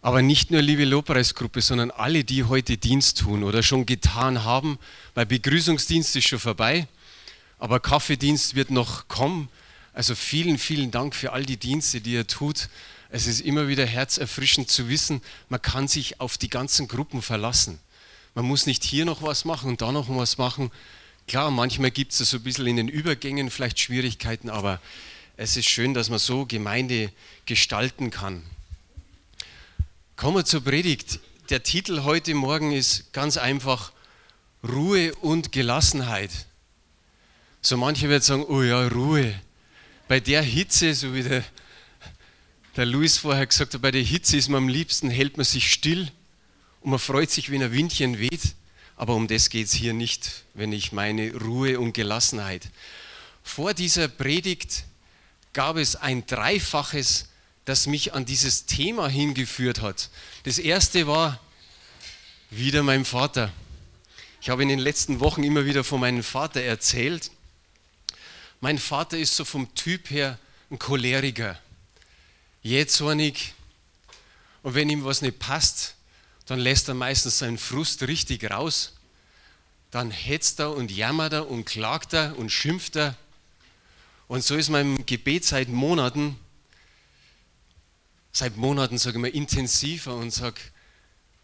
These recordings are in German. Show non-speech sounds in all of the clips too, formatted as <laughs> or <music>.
Aber nicht nur liebe Lobpreisgruppe, sondern alle, die heute Dienst tun oder schon getan haben, weil Begrüßungsdienst ist schon vorbei, aber Kaffeedienst wird noch kommen. Also vielen, vielen Dank für all die Dienste, die ihr tut. Es ist immer wieder herzerfrischend zu wissen, man kann sich auf die ganzen Gruppen verlassen. Man muss nicht hier noch was machen und da noch was machen. Klar, manchmal gibt es so ein bisschen in den Übergängen vielleicht Schwierigkeiten, aber es ist schön, dass man so Gemeinde gestalten kann. Kommen wir zur Predigt. Der Titel heute Morgen ist ganz einfach Ruhe und Gelassenheit. So manche werden sagen, oh ja, Ruhe. Bei der Hitze, so wie der, der Luis vorher gesagt hat, bei der Hitze ist man am liebsten, hält man sich still und man freut sich, wenn ein Windchen weht. Aber um das geht es hier nicht, wenn ich meine Ruhe und Gelassenheit. Vor dieser Predigt gab es ein Dreifaches das mich an dieses Thema hingeführt hat. Das erste war wieder mein Vater. Ich habe in den letzten Wochen immer wieder von meinem Vater erzählt. Mein Vater ist so vom Typ her ein Choleriker, jähzornig. Und wenn ihm was nicht passt, dann lässt er meistens seinen Frust richtig raus. Dann hetzt er und jammert er und klagt er und schimpft er. Und so ist mein Gebet seit Monaten, seit Monaten, sage ich mal, intensiver und sage,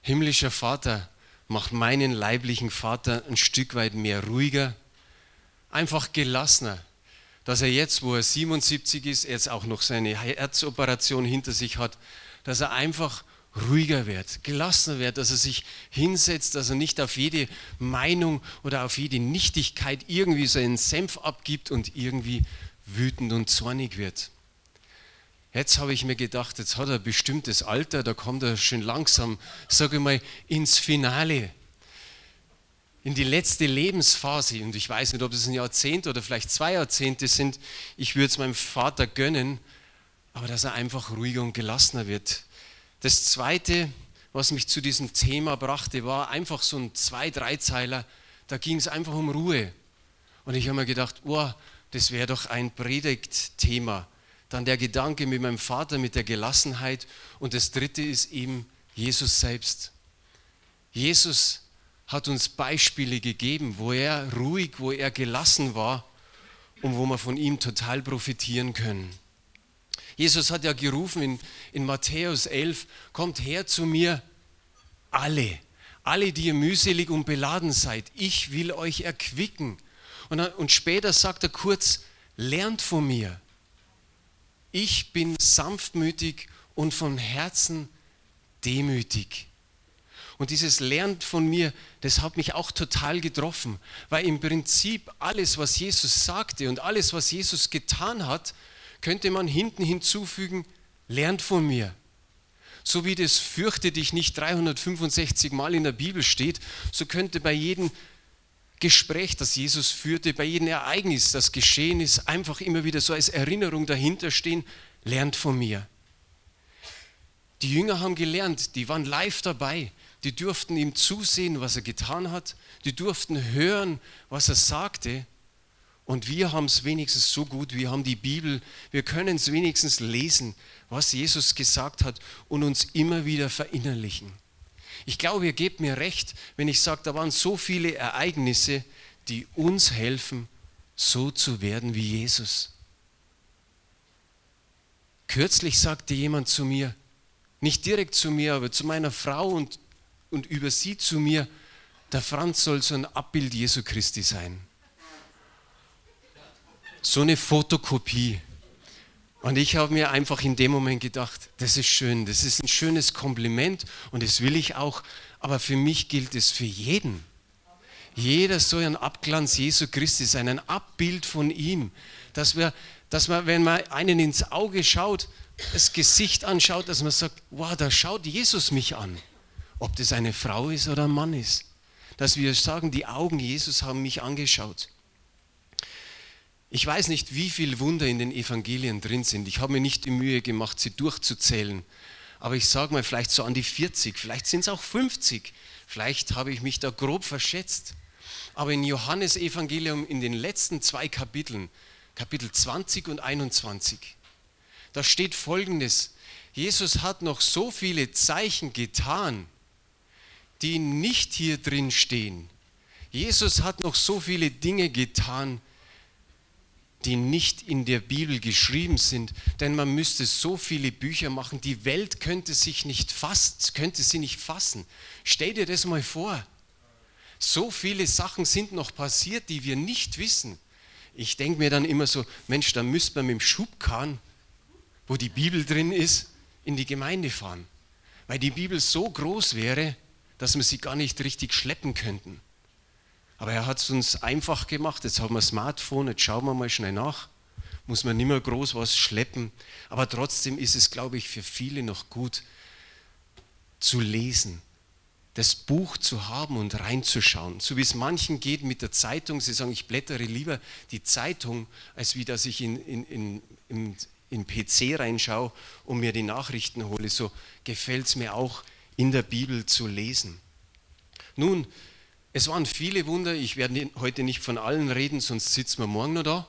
himmlischer Vater, mach meinen leiblichen Vater ein Stück weit mehr ruhiger, einfach gelassener, dass er jetzt, wo er 77 ist, jetzt auch noch seine Herzoperation hinter sich hat, dass er einfach ruhiger wird, gelassener wird, dass er sich hinsetzt, dass er nicht auf jede Meinung oder auf jede Nichtigkeit irgendwie so einen Senf abgibt und irgendwie wütend und zornig wird. Jetzt habe ich mir gedacht, jetzt hat er ein bestimmtes Alter, da kommt er schön langsam, sage ich mal, ins Finale, in die letzte Lebensphase. Und ich weiß nicht, ob es ein Jahrzehnt oder vielleicht zwei Jahrzehnte sind. Ich würde es meinem Vater gönnen, aber dass er einfach ruhiger und gelassener wird. Das Zweite, was mich zu diesem Thema brachte, war einfach so ein Zwei-, Dreizeiler. Da ging es einfach um Ruhe. Und ich habe mir gedacht, oh, das wäre doch ein Predigtthema dann der Gedanke mit meinem Vater, mit der Gelassenheit. Und das dritte ist eben Jesus selbst. Jesus hat uns Beispiele gegeben, wo er ruhig, wo er gelassen war und wo wir von ihm total profitieren können. Jesus hat ja gerufen in, in Matthäus 11, kommt her zu mir alle, alle, die ihr mühselig und beladen seid, ich will euch erquicken. Und, und später sagt er kurz, lernt von mir, ich bin sanftmütig und von Herzen demütig. Und dieses Lernt von mir, das hat mich auch total getroffen, weil im Prinzip alles, was Jesus sagte und alles, was Jesus getan hat, könnte man hinten hinzufügen, lernt von mir. So wie das fürchte dich nicht 365 Mal in der Bibel steht, so könnte bei jedem Gespräch, das Jesus führte, bei jedem Ereignis, das geschehen ist, einfach immer wieder so als Erinnerung dahinter stehen, lernt von mir. Die Jünger haben gelernt, die waren live dabei, die durften ihm zusehen, was er getan hat, die durften hören, was er sagte. Und wir haben es wenigstens so gut, wir haben die Bibel, wir können es wenigstens lesen, was Jesus gesagt hat und uns immer wieder verinnerlichen. Ich glaube, ihr gebt mir recht, wenn ich sage, da waren so viele Ereignisse, die uns helfen, so zu werden wie Jesus. Kürzlich sagte jemand zu mir, nicht direkt zu mir, aber zu meiner Frau und, und über sie zu mir, der Franz soll so ein Abbild Jesu Christi sein. So eine Fotokopie. Und ich habe mir einfach in dem Moment gedacht, das ist schön, das ist ein schönes Kompliment und das will ich auch, aber für mich gilt es für jeden. Jeder soll ein Abglanz Jesu Christi sein, ein Abbild von ihm, dass wir, dass man, wenn man einen ins Auge schaut, das Gesicht anschaut, dass man sagt, wow, da schaut Jesus mich an, ob das eine Frau ist oder ein Mann ist. Dass wir sagen, die Augen Jesus haben mich angeschaut. Ich weiß nicht, wie viele Wunder in den Evangelien drin sind. Ich habe mir nicht die Mühe gemacht, sie durchzuzählen. Aber ich sage mal, vielleicht so an die 40, vielleicht sind es auch 50. Vielleicht habe ich mich da grob verschätzt. Aber in Johannes Evangelium in den letzten zwei Kapiteln, Kapitel 20 und 21, Da steht folgendes. Jesus hat noch so viele Zeichen getan, die nicht hier drin stehen. Jesus hat noch so viele Dinge getan, die nicht in der Bibel geschrieben sind, denn man müsste so viele Bücher machen, die Welt könnte sich nicht fassen, könnte sie nicht fassen. Stell dir das mal vor. So viele Sachen sind noch passiert, die wir nicht wissen. Ich denke mir dann immer so, Mensch, da müsste man mit dem Schubkahn, wo die Bibel drin ist, in die Gemeinde fahren. Weil die Bibel so groß wäre, dass wir sie gar nicht richtig schleppen könnten. Aber er hat es uns einfach gemacht. Jetzt haben wir ein Smartphone, jetzt schauen wir mal schnell nach. Muss man nicht mehr groß was schleppen. Aber trotzdem ist es, glaube ich, für viele noch gut zu lesen, das Buch zu haben und reinzuschauen. So wie es manchen geht mit der Zeitung. Sie sagen, ich blättere lieber die Zeitung, als wie dass ich in, in, in, in, in PC reinschaue und mir die Nachrichten hole. So gefällt es mir auch, in der Bibel zu lesen. Nun, es waren viele Wunder, ich werde heute nicht von allen reden, sonst sitzen wir morgen noch da.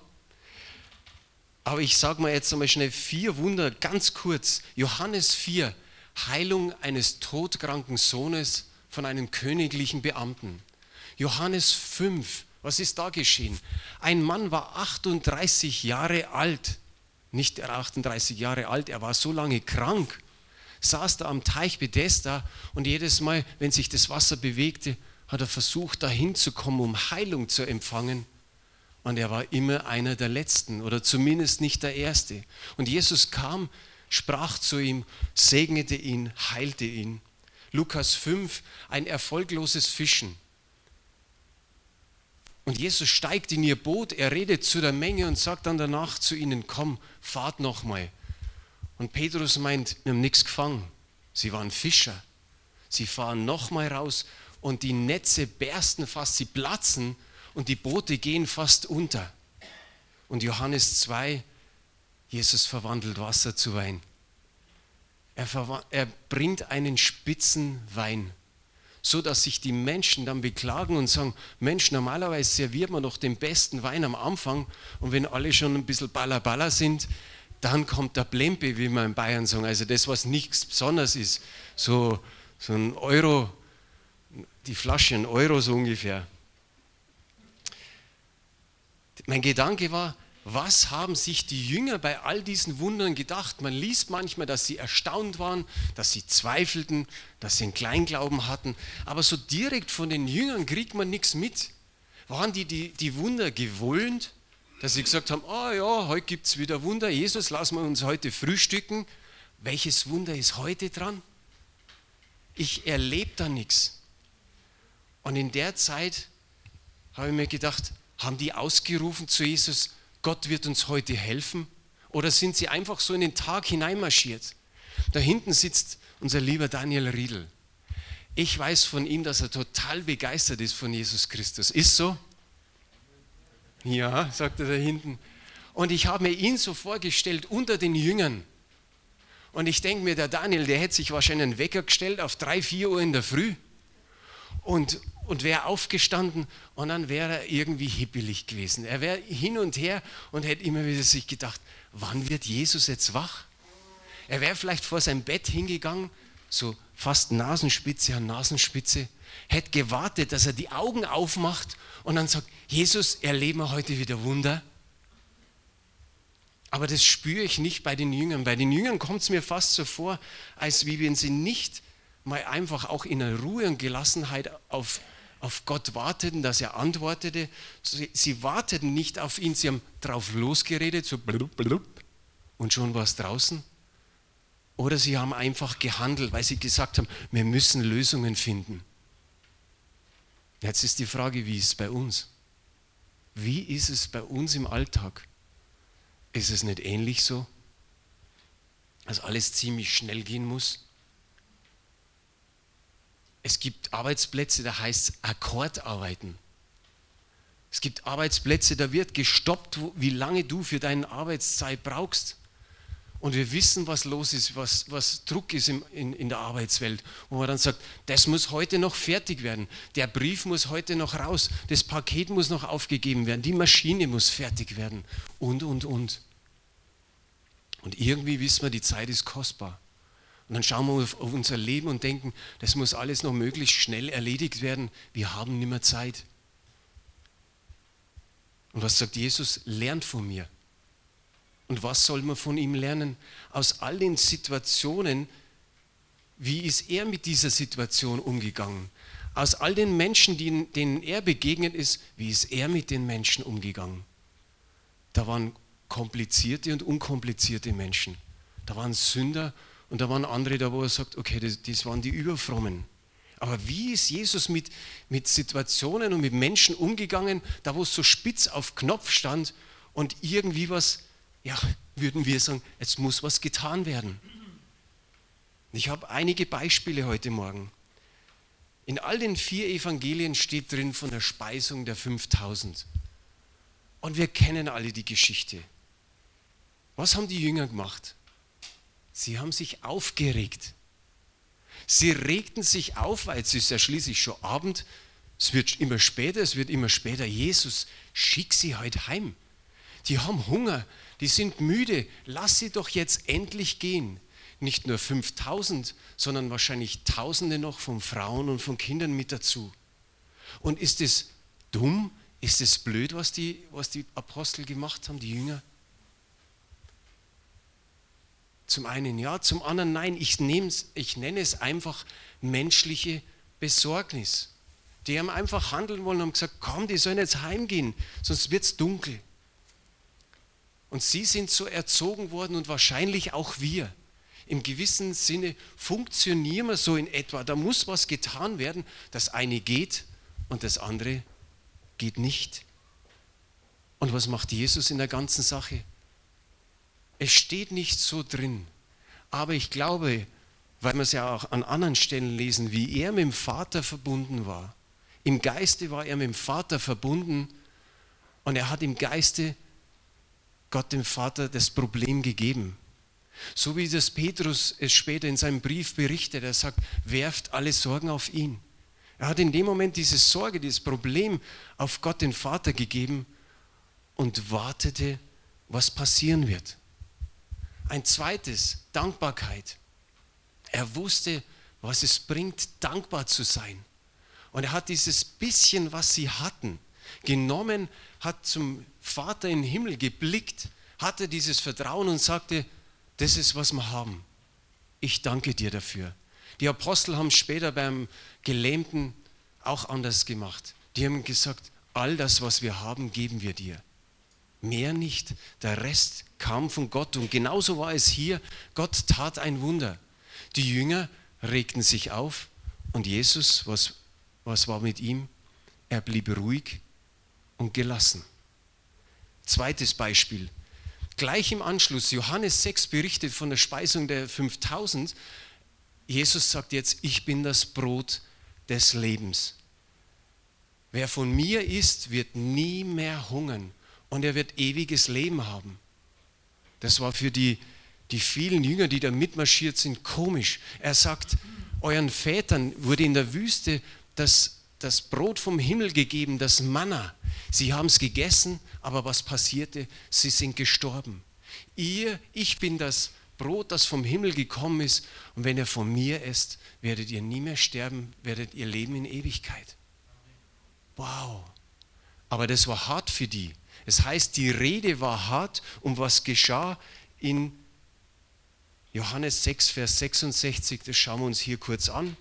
Aber ich sage mal jetzt einmal schnell vier Wunder, ganz kurz. Johannes 4, Heilung eines todkranken Sohnes von einem königlichen Beamten. Johannes 5, was ist da geschehen? Ein Mann war 38 Jahre alt, nicht 38 Jahre alt, er war so lange krank, saß da am Teich Bethesda und jedes Mal, wenn sich das Wasser bewegte, hat er versucht, dahin zu kommen, um Heilung zu empfangen. Und er war immer einer der Letzten oder zumindest nicht der Erste. Und Jesus kam, sprach zu ihm, segnete ihn, heilte ihn. Lukas 5, ein erfolgloses Fischen. Und Jesus steigt in ihr Boot, er redet zu der Menge und sagt dann danach zu ihnen, komm, fahrt nochmal. Und Petrus meint, wir haben nichts gefangen. Sie waren Fischer. Sie fahren nochmal raus und die Netze bersten fast, sie platzen und die Boote gehen fast unter. Und Johannes 2, Jesus verwandelt Wasser zu Wein. Er, er bringt einen spitzen Wein, so dass sich die Menschen dann beklagen und sagen: Mensch, normalerweise serviert man doch den besten Wein am Anfang und wenn alle schon ein bisschen ballerballer sind, dann kommt der Plempe, wie wir in Bayern sagen, also das, was nichts Besonderes ist, so, so ein Euro die Flasche, ein Euro so ungefähr. Mein Gedanke war, was haben sich die Jünger bei all diesen Wundern gedacht? Man liest manchmal, dass sie erstaunt waren, dass sie zweifelten, dass sie einen Kleinglauben hatten, aber so direkt von den Jüngern kriegt man nichts mit. Waren die, die die Wunder gewohnt, dass sie gesagt haben, oh ja, heute gibt es wieder Wunder, Jesus, lassen wir uns heute frühstücken. Welches Wunder ist heute dran? Ich erlebe da nichts. Und in der Zeit habe ich mir gedacht, haben die ausgerufen zu Jesus, Gott wird uns heute helfen? Oder sind sie einfach so in den Tag hineinmarschiert? Da hinten sitzt unser lieber Daniel Riedel. Ich weiß von ihm, dass er total begeistert ist von Jesus Christus. Ist so? Ja, sagt er da hinten. Und ich habe mir ihn so vorgestellt unter den Jüngern. Und ich denke mir, der Daniel, der hätte sich wahrscheinlich einen Wecker gestellt auf drei, vier Uhr in der Früh und, und wäre aufgestanden und dann wäre er irgendwie hippelig gewesen. Er wäre hin und her und hätte immer wieder sich gedacht, wann wird Jesus jetzt wach? Er wäre vielleicht vor sein Bett hingegangen, so fast Nasenspitze an Nasenspitze, hätte gewartet, dass er die Augen aufmacht und dann sagt, Jesus, erleben wir heute wieder Wunder. Aber das spüre ich nicht bei den Jüngern. Bei den Jüngern kommt es mir fast so vor, als wie wenn sie nicht mal einfach auch in einer Ruhe und Gelassenheit auf, auf Gott warteten, dass er antwortete. Sie, warteten nicht auf ihn, sie haben drauf losgeredet, so blub, blub, und schon war es draußen. Oder sie haben einfach gehandelt, weil sie gesagt haben, wir müssen Lösungen finden. Jetzt ist die Frage, wie ist es bei uns? Wie ist es bei uns im Alltag? Ist es nicht ähnlich so, dass alles ziemlich schnell gehen muss? Es gibt Arbeitsplätze, da heißt es Akkordarbeiten. Es gibt Arbeitsplätze, da wird gestoppt, wie lange du für deine Arbeitszeit brauchst. Und wir wissen, was los ist, was, was Druck ist in, in, in der Arbeitswelt. Wo man dann sagt, das muss heute noch fertig werden. Der Brief muss heute noch raus. Das Paket muss noch aufgegeben werden. Die Maschine muss fertig werden. Und, und, und. Und irgendwie wissen wir, die Zeit ist kostbar. Und dann schauen wir auf, auf unser Leben und denken, das muss alles noch möglichst schnell erledigt werden. Wir haben nicht mehr Zeit. Und was sagt Jesus? Lernt von mir. Und was soll man von ihm lernen? Aus all den Situationen, wie ist er mit dieser Situation umgegangen? Aus all den Menschen, denen er begegnet ist, wie ist er mit den Menschen umgegangen? Da waren komplizierte und unkomplizierte Menschen. Da waren Sünder und da waren andere da, wo er sagt, okay, das, das waren die Überfrommen. Aber wie ist Jesus mit, mit Situationen und mit Menschen umgegangen, da wo es so spitz auf Knopf stand und irgendwie was, ja, würden wir sagen, jetzt muss was getan werden. Ich habe einige Beispiele heute Morgen. In all den vier Evangelien steht drin von der Speisung der 5000. Und wir kennen alle die Geschichte. Was haben die Jünger gemacht? Sie haben sich aufgeregt. Sie regten sich auf, weil es ist ja schließlich schon Abend. Es wird immer später, es wird immer später. Jesus, schick sie heute heim. Die haben Hunger, die sind müde. Lass sie doch jetzt endlich gehen. Nicht nur 5000, sondern wahrscheinlich Tausende noch von Frauen und von Kindern mit dazu. Und ist es dumm? Ist es blöd, was die, was die Apostel gemacht haben, die Jünger? Zum einen ja, zum anderen nein. Ich, ich nenne es einfach menschliche Besorgnis. Die haben einfach handeln wollen und haben gesagt, komm, die sollen jetzt heimgehen, sonst wird es dunkel. Und sie sind so erzogen worden und wahrscheinlich auch wir. Im gewissen Sinne funktionieren wir so in etwa. Da muss was getan werden. Das eine geht und das andere geht nicht. Und was macht Jesus in der ganzen Sache? Es steht nicht so drin. Aber ich glaube, weil wir es ja auch an anderen Stellen lesen, wie er mit dem Vater verbunden war. Im Geiste war er mit dem Vater verbunden und er hat im Geiste Gott dem Vater das Problem gegeben. So wie das Petrus es später in seinem Brief berichtet, er sagt, werft alle Sorgen auf ihn. Er hat in dem Moment diese Sorge, dieses Problem auf Gott den Vater gegeben und wartete, was passieren wird. Ein zweites, Dankbarkeit. Er wusste, was es bringt, dankbar zu sein. Und er hat dieses bisschen, was sie hatten, genommen, hat zum Vater im Himmel geblickt, hatte dieses Vertrauen und sagte, das ist, was wir haben. Ich danke dir dafür. Die Apostel haben später beim Gelähmten auch anders gemacht. Die haben gesagt, all das, was wir haben, geben wir dir. Mehr nicht. Der Rest kam von Gott. Und genauso war es hier. Gott tat ein Wunder. Die Jünger regten sich auf und Jesus, was, was war mit ihm? Er blieb ruhig und gelassen. Zweites Beispiel. Gleich im Anschluss, Johannes 6 berichtet von der Speisung der 5000. Jesus sagt jetzt, ich bin das Brot des Lebens. Wer von mir isst, wird nie mehr hungern und er wird ewiges Leben haben. Das war für die, die vielen Jünger, die da mitmarschiert sind, komisch. Er sagt, euren Vätern wurde in der Wüste das, das Brot vom Himmel gegeben, das Manna. Sie haben es gegessen, aber was passierte? Sie sind gestorben. Ihr, ich bin das Brot, das vom Himmel gekommen ist. Und wenn ihr von mir esst, werdet ihr nie mehr sterben, werdet ihr leben in Ewigkeit. Wow. Aber das war hart für die. Es heißt, die Rede war hart und was geschah in Johannes 6, Vers 66, das schauen wir uns hier kurz an.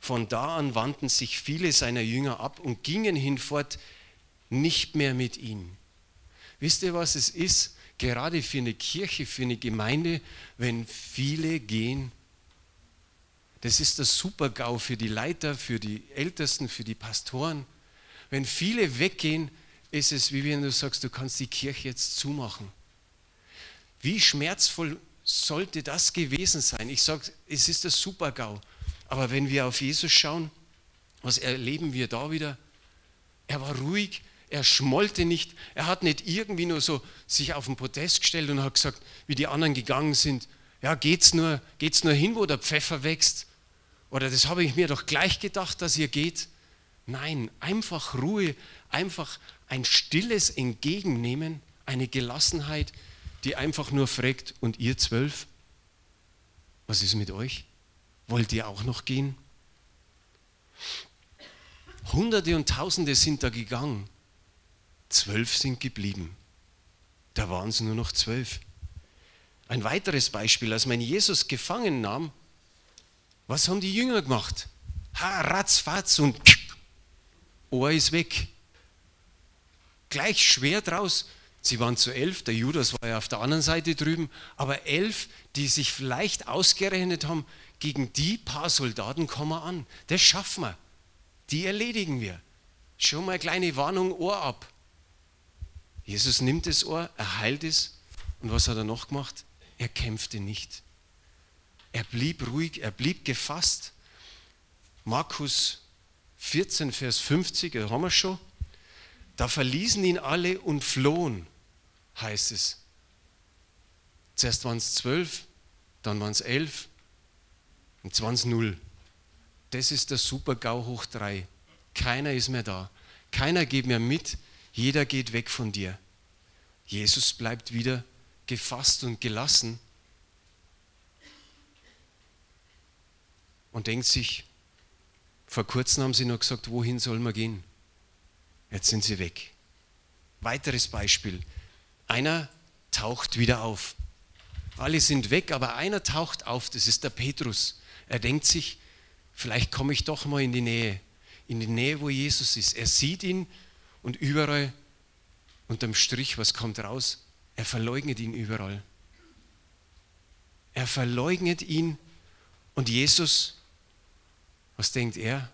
Von da an wandten sich viele seiner Jünger ab und gingen hinfort nicht mehr mit ihm. Wisst ihr, was es ist? Gerade für eine Kirche, für eine Gemeinde, wenn viele gehen, das ist das Super-GAU für die Leiter, für die Ältesten, für die Pastoren. Wenn viele weggehen, ist es wie wenn du sagst, du kannst die Kirche jetzt zumachen. Wie schmerzvoll sollte das gewesen sein? Ich sage, es ist das Super-GAU. Aber wenn wir auf Jesus schauen, was erleben wir da wieder? Er war ruhig, er schmollte nicht, er hat nicht irgendwie nur so sich auf den Podest gestellt und hat gesagt, wie die anderen gegangen sind, ja, geht's nur, geht's nur hin, wo der Pfeffer wächst? Oder das habe ich mir doch gleich gedacht, dass ihr geht. Nein, einfach Ruhe, einfach ein stilles Entgegennehmen, eine Gelassenheit, die einfach nur fragt, und ihr zwölf? Was ist mit euch? Wollt ihr auch noch gehen? Hunderte und Tausende sind da gegangen. Zwölf sind geblieben. Da waren es nur noch zwölf. Ein weiteres Beispiel, als man Jesus gefangen nahm, was haben die Jünger gemacht? Ha, ratzfatz und Ohr ist weg. Gleich schwer draus. Sie waren zu elf, der Judas war ja auf der anderen Seite drüben, aber elf, die sich vielleicht ausgerechnet haben, gegen die paar Soldaten kommen wir an. Das schaffen wir. Die erledigen wir. Schon mal eine kleine Warnung, Ohr ab. Jesus nimmt das Ohr, er heilt es. Und was hat er noch gemacht? Er kämpfte nicht. Er blieb ruhig, er blieb gefasst. Markus 14, Vers 50, da haben wir schon. Da verließen ihn alle und flohen, heißt es. Zuerst waren es zwölf, dann waren es elf und jetzt waren es null. Das ist der Super-GAU hoch drei. Keiner ist mehr da. Keiner geht mehr mit. Jeder geht weg von dir. Jesus bleibt wieder gefasst und gelassen und denkt sich, vor kurzem haben sie noch gesagt, wohin soll man gehen? Jetzt sind sie weg. Weiteres Beispiel. Einer taucht wieder auf. Alle sind weg, aber einer taucht auf, das ist der Petrus. Er denkt sich, vielleicht komme ich doch mal in die Nähe, in die Nähe, wo Jesus ist. Er sieht ihn und überall unterm Strich, was kommt raus? Er verleugnet ihn überall. Er verleugnet ihn und Jesus, was denkt er?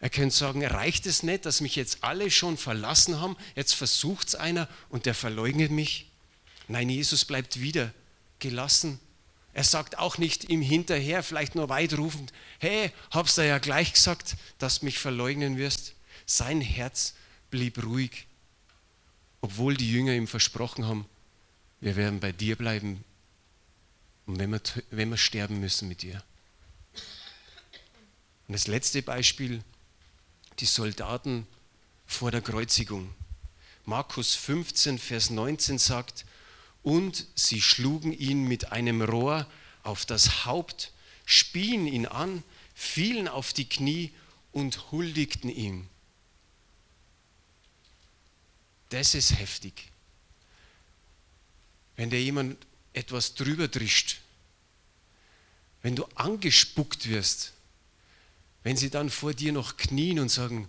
Er könnte sagen, reicht es nicht, dass mich jetzt alle schon verlassen haben, jetzt versucht es einer und der verleugnet mich? Nein, Jesus bleibt wieder gelassen. Er sagt auch nicht ihm hinterher, vielleicht nur weit rufend, hey, hab's da ja gleich gesagt, dass du mich verleugnen wirst. Sein Herz blieb ruhig, obwohl die Jünger ihm versprochen haben, wir werden bei dir bleiben und wenn wir, wenn wir sterben müssen mit dir. Und das letzte Beispiel, die Soldaten vor der Kreuzigung. Markus 15, Vers 19 sagt, und sie schlugen ihn mit einem Rohr auf das Haupt, spien ihn an, fielen auf die Knie und huldigten ihm. Das ist heftig. Wenn dir jemand etwas drüber drischt, wenn du angespuckt wirst, wenn sie dann vor dir noch knien und sagen,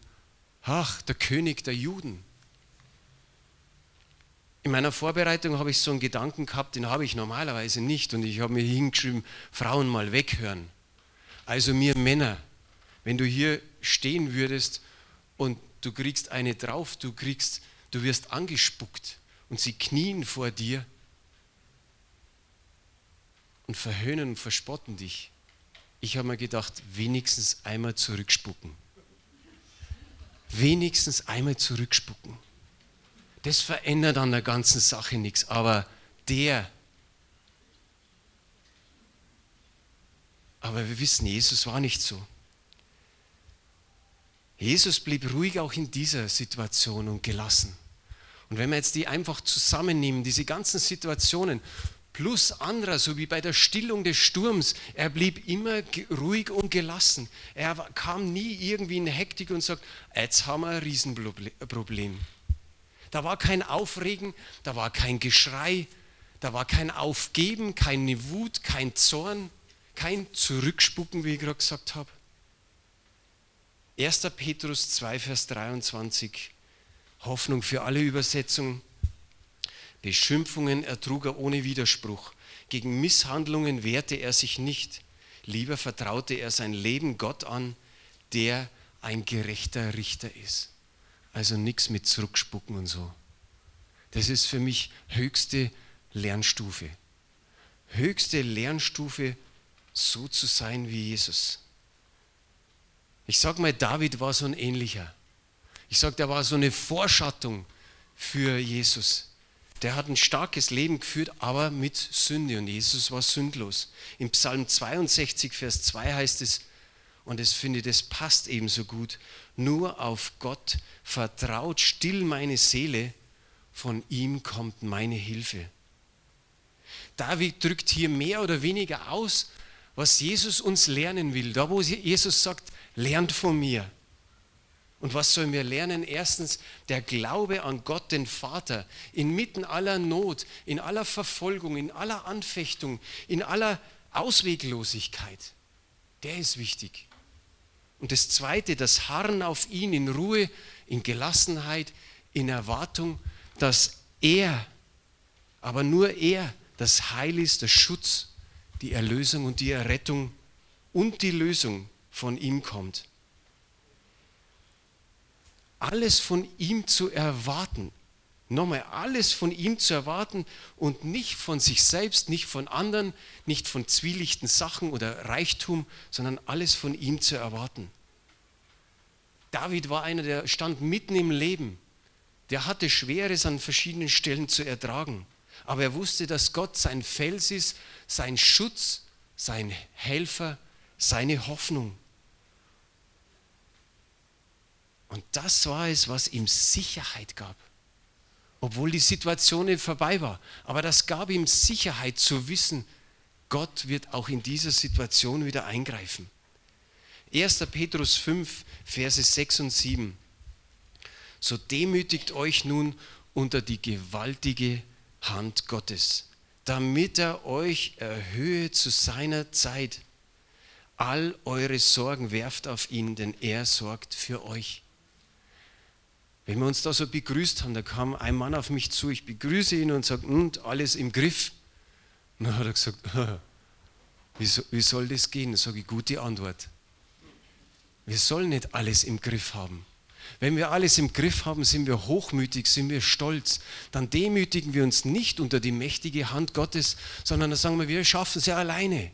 ach, der König der Juden. In meiner Vorbereitung habe ich so einen Gedanken gehabt, den habe ich normalerweise nicht und ich habe mir hingeschrieben, Frauen mal weghören. Also mir Männer, wenn du hier stehen würdest und du kriegst eine drauf, du kriegst, du wirst angespuckt und sie knien vor dir und verhöhnen und verspotten dich. Ich habe mir gedacht, wenigstens einmal zurückspucken. Wenigstens einmal zurückspucken. Das verändert an der ganzen Sache nichts. Aber der, aber wir wissen, Jesus war nicht so. Jesus blieb ruhig auch in dieser Situation und gelassen. Und wenn wir jetzt die einfach zusammennehmen, diese ganzen Situationen, plus anderer, so wie bei der Stillung des Sturms. Er blieb immer ruhig und gelassen. Er kam nie irgendwie in Hektik und sagt, jetzt haben wir ein Riesenproblem. Da war kein Aufregen, da war kein Geschrei, da war kein Aufgeben, keine Wut, kein Zorn, kein Zurückspucken, wie ich gerade gesagt habe. 1. Petrus 2, Vers 23, Hoffnung für alle Übersetzungen. Beschimpfungen ertrug er ohne Widerspruch. Gegen Misshandlungen wehrte er sich nicht. Lieber vertraute er sein Leben Gott an, der ein gerechter Richter ist. Also nichts mit Zurückspucken und so. Das ist für mich höchste Lernstufe. Höchste Lernstufe, so zu sein wie Jesus. Ich sage mal, David war so ein ähnlicher. Ich sage, der war so eine Vorschattung für Jesus der hat ein starkes Leben geführt, aber mit Sünde. Und Jesus war sündlos. Im Psalm 62, Vers 2 heißt es, und das finde das passt ebenso gut, nur auf Gott vertraut still meine Seele, von ihm kommt meine Hilfe. David drückt hier mehr oder weniger aus, was Jesus uns lernen will. Da, wo Jesus sagt, lernt von mir. Und was sollen wir lernen? Erstens, der Glaube an Gott, den Vater, inmitten aller Not, in aller Verfolgung, in aller Anfechtung, in aller Ausweglosigkeit. Der ist wichtig. Und das Zweite, das Harren auf ihn in Ruhe, in Gelassenheit, in Erwartung, dass er, aber nur er, das Heil ist, der Schutz, die Erlösung und die Errettung und die Lösung von ihm kommt alles von ihm zu erwarten. Nochmal, alles von ihm zu erwarten und nicht von sich selbst, nicht von anderen, nicht von zwielichten Sachen oder Reichtum, sondern alles von ihm zu erwarten. David war einer, der stand mitten im Leben. Der hatte Schweres an verschiedenen Stellen zu ertragen. Aber er wusste, dass Gott sein Fels ist, sein Schutz, sein Helfer, seine Hoffnung. Und das war es, was ihm Sicherheit gab. Obwohl die Situation nicht vorbei war. Aber das gab ihm Sicherheit zu wissen, Gott wird auch in dieser Situation wieder eingreifen. 1. Petrus 5, Verse 6 und 7. So demütigt euch nun unter die gewaltige Hand Gottes, damit er euch erhöhe zu seiner Zeit. All eure Sorgen werft auf ihn, denn er sorgt für euch. Wenn wir uns da so begrüßt haben, da kam ein Mann auf mich zu, ich begrüße ihn und sage, und alles im Griff. Und dann hat er gesagt, <laughs> wie, so, wie soll das gehen? Da sage ich, gute Antwort. Wir sollen nicht alles im Griff haben. Wenn wir alles im Griff haben, sind wir hochmütig, sind wir stolz. Dann demütigen wir uns nicht unter die mächtige Hand Gottes, sondern dann sagen wir, wir schaffen es ja alleine.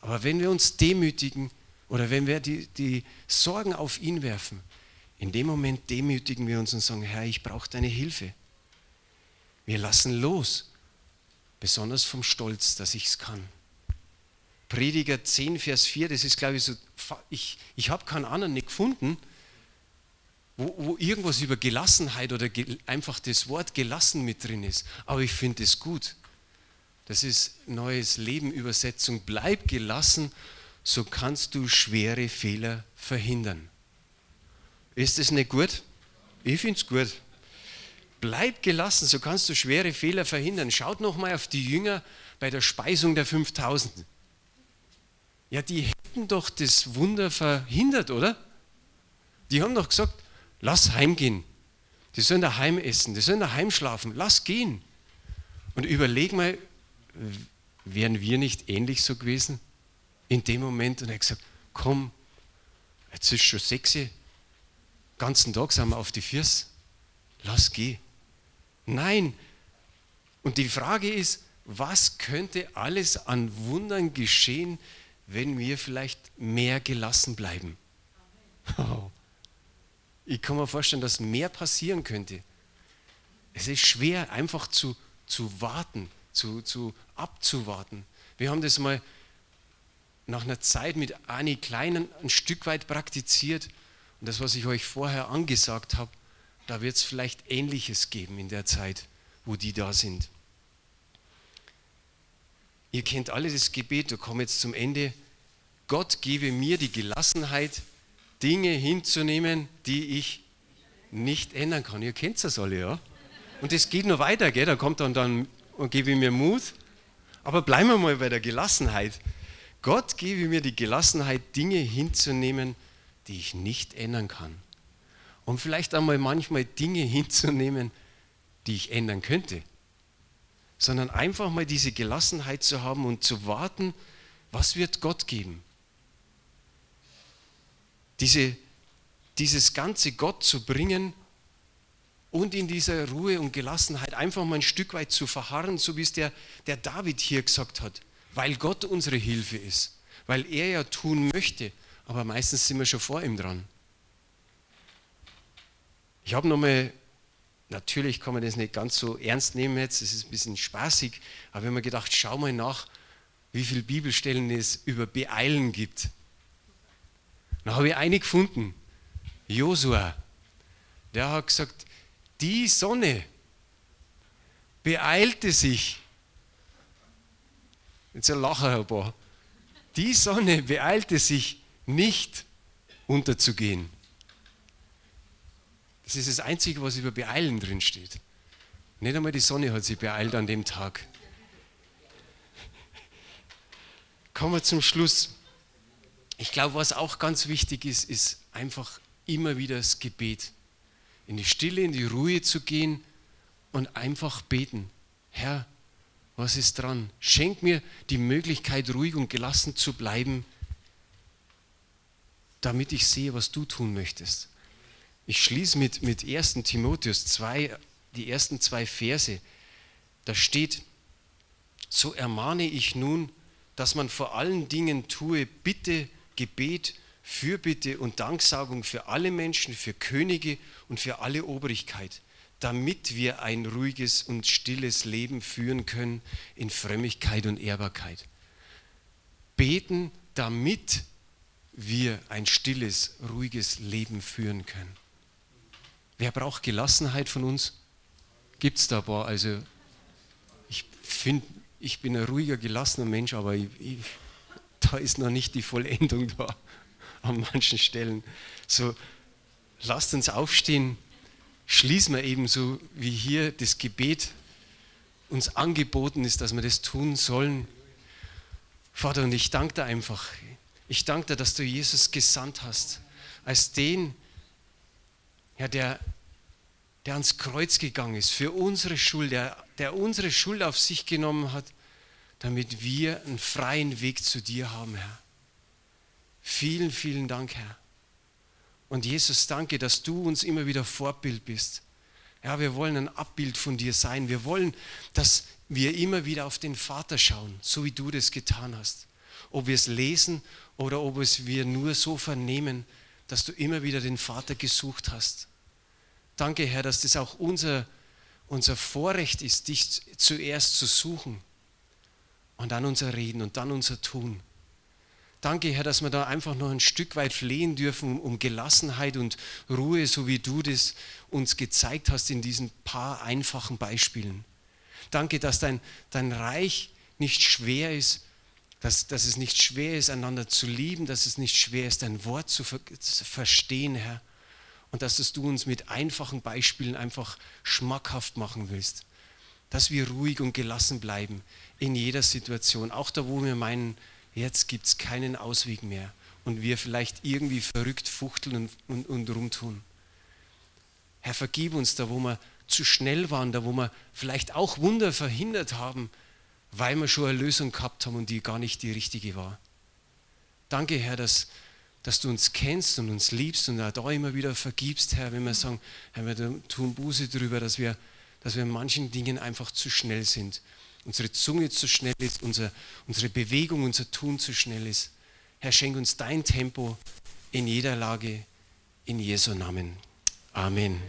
Aber wenn wir uns demütigen oder wenn wir die, die Sorgen auf ihn werfen, in dem Moment demütigen wir uns und sagen, Herr, ich brauche deine Hilfe. Wir lassen los, besonders vom Stolz, dass ich es kann. Prediger 10, Vers 4, das ist, glaube ich, so, ich, ich habe keinen anderen nicht gefunden, wo, wo irgendwas über Gelassenheit oder ge, einfach das Wort gelassen mit drin ist. Aber ich finde es gut. Das ist Neues Leben Übersetzung. Bleib gelassen, so kannst du schwere Fehler verhindern. Ist das nicht gut? Ich finde es gut. Bleib gelassen, so kannst du schwere Fehler verhindern. Schaut nochmal auf die Jünger bei der Speisung der 5000. Ja, die hätten doch das Wunder verhindert, oder? Die haben doch gesagt, lass heimgehen. Die sollen daheim essen, die sollen daheim schlafen, lass gehen. Und überleg mal, wären wir nicht ähnlich so gewesen in dem Moment? Und er hat gesagt, komm, jetzt ist schon sechs, ganzen Tag sind wir auf die Füße. Lass gehen. Nein. Und die Frage ist, was könnte alles an Wundern geschehen, wenn wir vielleicht mehr gelassen bleiben? Ich kann mir vorstellen, dass mehr passieren könnte. Es ist schwer, einfach zu, zu warten, zu, zu abzuwarten. Wir haben das mal nach einer Zeit mit Ani Kleinen ein Stück weit praktiziert und das, was ich euch vorher angesagt habe, da wird es vielleicht Ähnliches geben in der Zeit, wo die da sind. Ihr kennt alle das Gebet, wir kommen jetzt zum Ende. Gott gebe mir die Gelassenheit, Dinge hinzunehmen, die ich nicht ändern kann. Ihr kennt das alle, ja? Und es geht noch weiter, gell? da kommt dann, dann und gebe mir Mut. Aber bleiben wir mal bei der Gelassenheit. Gott gebe mir die Gelassenheit, Dinge hinzunehmen, die ich nicht ändern kann. Und vielleicht einmal manchmal Dinge <laughs> hinzunehmen, die ich ändern könnte. Sondern einfach mal diese Gelassenheit zu haben und zu warten, was wird Gott geben. Diese, dieses ganze Gott zu bringen und in dieser Ruhe und Gelassenheit einfach mal ein Stück weit zu verharren, so wie es der, der David hier gesagt hat, weil Gott unsere Hilfe ist, weil er ja tun möchte, aber meistens sind wir schon vor ihm dran. Ich habe nochmal, natürlich kann man das nicht ganz so ernst nehmen jetzt, es ist ein bisschen spaßig, aber habe mir gedacht, schau mal nach, wie viele Bibelstellen es über Beeilen gibt. Da habe ich eine gefunden. Josua, der hat gesagt, die Sonne beeilte sich Jetzt ein paar. Die Sonne beeilte sich nicht unterzugehen. Das ist das Einzige, was über Beeilen drin steht. Nicht einmal die Sonne hat sich beeilt an dem Tag. Kommen wir zum Schluss. Ich glaube, was auch ganz wichtig ist, ist einfach immer wieder das Gebet. In die Stille, in die Ruhe zu gehen und einfach beten. Herr, was ist dran? Schenk mir die Möglichkeit, ruhig und gelassen zu bleiben, damit ich sehe, was du tun möchtest. Ich schließe mit, mit 1. Timotheus 2, die ersten zwei Verse. Da steht, so ermahne ich nun, dass man vor allen Dingen tue Bitte, Gebet, Fürbitte und Danksagung für alle Menschen, für Könige und für alle Obrigkeit, damit wir ein ruhiges und stilles Leben führen können in Frömmigkeit und Ehrbarkeit. Beten, damit wir ein stilles, ruhiges Leben führen können. Wer braucht Gelassenheit von uns? Gibt es da ein paar? Also, ich finde, ich bin ein ruhiger, gelassener Mensch, aber ich, ich, da ist noch nicht die Vollendung da <laughs> an manchen Stellen. So, lasst uns aufstehen, schließen wir eben so, wie hier das Gebet uns angeboten ist, dass wir das tun sollen. Vater, und ich danke dir einfach. Ich danke dir, dass du Jesus gesandt hast, als den, ja, der, der ans Kreuz gegangen ist, für unsere Schuld, der, der unsere Schuld auf sich genommen hat, damit wir einen freien Weg zu dir haben, Herr. Vielen, vielen Dank, Herr. Und Jesus, danke, dass du uns immer wieder Vorbild bist. Ja, wir wollen ein Abbild von dir sein. Wir wollen, dass wir immer wieder auf den Vater schauen, so wie du das getan hast. Ob wir es lesen oder ob es wir nur so vernehmen, dass du immer wieder den Vater gesucht hast. Danke, Herr, dass das auch unser, unser Vorrecht ist, dich zuerst zu suchen und dann unser Reden und dann unser Tun. Danke, Herr, dass wir da einfach noch ein Stück weit flehen dürfen um Gelassenheit und Ruhe, so wie du das uns gezeigt hast in diesen paar einfachen Beispielen. Danke, dass dein, dein Reich nicht schwer ist, dass, dass es nicht schwer ist, einander zu lieben, dass es nicht schwer ist, dein Wort zu, ver zu verstehen, Herr. Und dass es du uns mit einfachen Beispielen einfach schmackhaft machen willst. Dass wir ruhig und gelassen bleiben in jeder Situation, auch da, wo wir meinen, jetzt gibt es keinen Ausweg mehr und wir vielleicht irgendwie verrückt fuchteln und, und, und rumtun. Herr, vergib uns da, wo wir zu schnell waren, da, wo wir vielleicht auch Wunder verhindert haben, weil wir schon eine Lösung gehabt haben und die gar nicht die richtige war. Danke, Herr, dass, dass du uns kennst und uns liebst und auch da immer wieder vergibst, Herr, wenn wir sagen, Herr, wir tun Buße darüber, dass wir, dass wir in manchen Dingen einfach zu schnell sind. Unsere Zunge zu schnell ist, unser, unsere Bewegung, unser Tun zu schnell ist. Herr, schenk uns dein Tempo in jeder Lage, in Jesu Namen. Amen.